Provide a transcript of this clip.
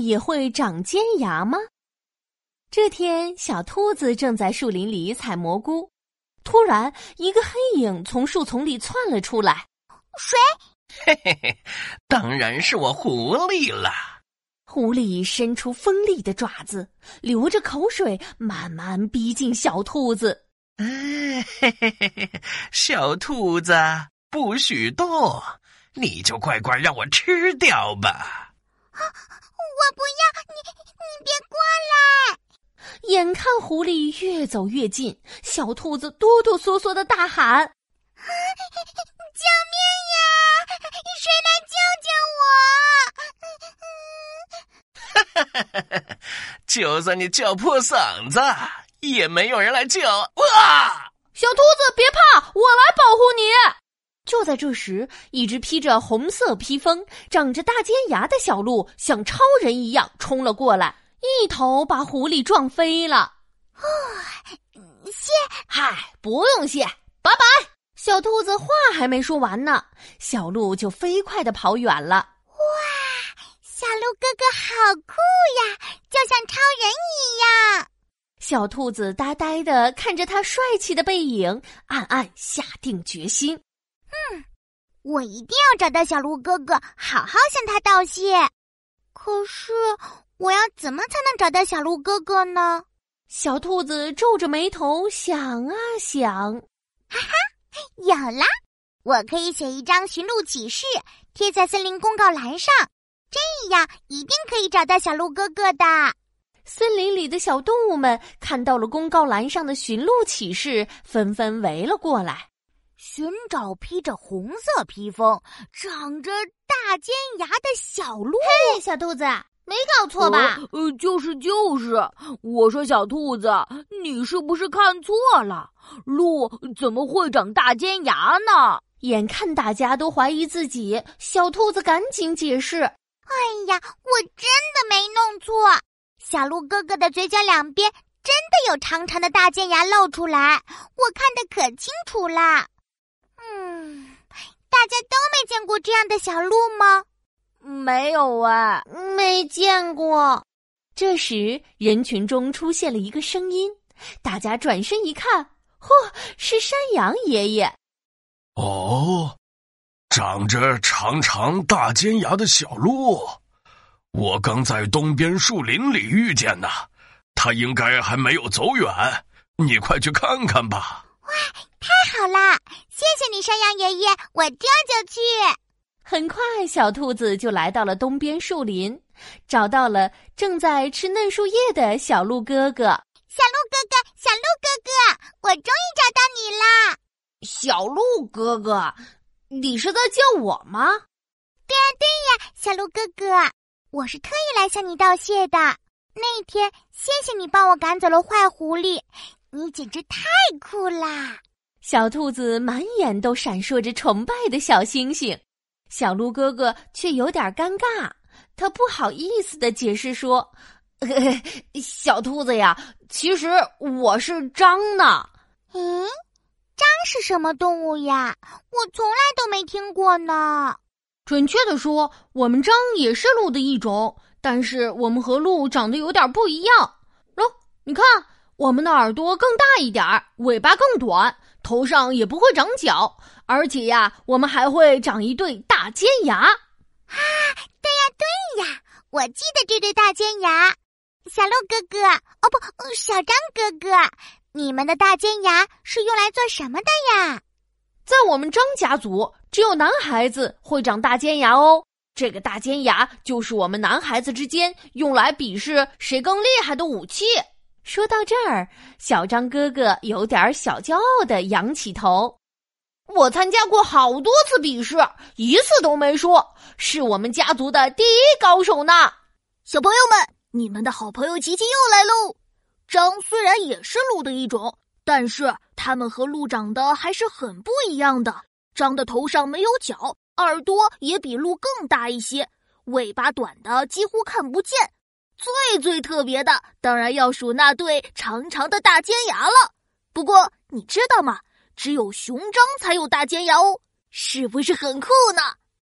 也会长尖牙吗？这天，小兔子正在树林里采蘑菇，突然，一个黑影从树丛里窜了出来。谁？嘿嘿嘿，当然是我狐狸了。狐狸伸出锋利的爪子，流着口水，慢慢逼近小兔子。哎，嘿嘿嘿嘿，小兔子，不许动，你就乖乖让我吃掉吧。啊，我不要你，你别过来！眼看狐狸越走越近，小兔子哆哆嗦嗦的大喊：“救命呀！谁来救救我！”哈哈哈哈哈！就算你叫破嗓子，也没有人来救。哇！小兔子别怕，我来保护你。就在这时，一只披着红色披风、长着大尖牙的小鹿，像超人一样冲了过来。一头把狐狸撞飞了，哦，谢，嗨，不用谢，拜拜。小兔子话还没说完呢，小鹿就飞快的跑远了。哇，小鹿哥哥好酷呀，就像超人一样。小兔子呆呆的看着他帅气的背影，暗暗下定决心：嗯，我一定要找到小鹿哥哥，好好向他道谢。可是。我要怎么才能找到小鹿哥哥呢？小兔子皱着眉头想啊想，哈哈，有啦！我可以写一张寻路启事，贴在森林公告栏上，这样一定可以找到小鹿哥哥的。森林里的小动物们看到了公告栏上的寻路启事，纷纷围了过来，寻找披着红色披风、长着大尖牙的小鹿。嘿，小兔子。没搞错吧？呃，就是就是，我说小兔子，你是不是看错了？鹿怎么会长大尖牙呢？眼看大家都怀疑自己，小兔子赶紧解释：“哎呀，我真的没弄错，小鹿哥哥的嘴角两边真的有长长的大尖牙露出来，我看得可清楚啦。嗯，大家都没见过这样的小鹿吗？”没有啊，没见过。这时，人群中出现了一个声音，大家转身一看，嚯，是山羊爷爷。哦，长着长长大尖牙的小鹿，我刚在东边树林里遇见呢，他应该还没有走远，你快去看看吧。哇，太好了，谢谢你，山羊爷爷，我这就去。很快，小兔子就来到了东边树林，找到了正在吃嫩树叶的小鹿哥哥。小鹿哥哥，小鹿哥哥，我终于找到你啦！小鹿哥哥，你是在叫我吗？对呀，对呀，小鹿哥哥，我是特意来向你道谢的。那天，谢谢你帮我赶走了坏狐狸，你简直太酷啦！小兔子满眼都闪烁着崇拜的小星星。小鹿哥哥却有点尴尬，他不好意思的解释说：“小兔子呀，其实我是张呢。”“嗯，张是什么动物呀？我从来都没听过呢。”“准确的说，我们张也是鹿的一种，但是我们和鹿长得有点不一样。喏，你看，我们的耳朵更大一点儿，尾巴更短。”头上也不会长角，而且呀，我们还会长一对大尖牙。啊，对呀，对呀，我记得这对大尖牙。小鹿哥哥，哦不，小张哥哥，你们的大尖牙是用来做什么的呀？在我们张家族，只有男孩子会长大尖牙哦。这个大尖牙就是我们男孩子之间用来比试谁更厉害的武器。说到这儿，小张哥哥有点小骄傲的仰起头。我参加过好多次比试，一次都没输，是我们家族的第一高手呢。小朋友们，你们的好朋友琪琪又来喽。张虽然也是鹿的一种，但是它们和鹿长得还是很不一样的。张的头上没有角，耳朵也比鹿更大一些，尾巴短的几乎看不见。最最特别的，当然要数那对长长的大尖牙了。不过你知道吗？只有熊张才有大尖牙哦，是不是很酷呢？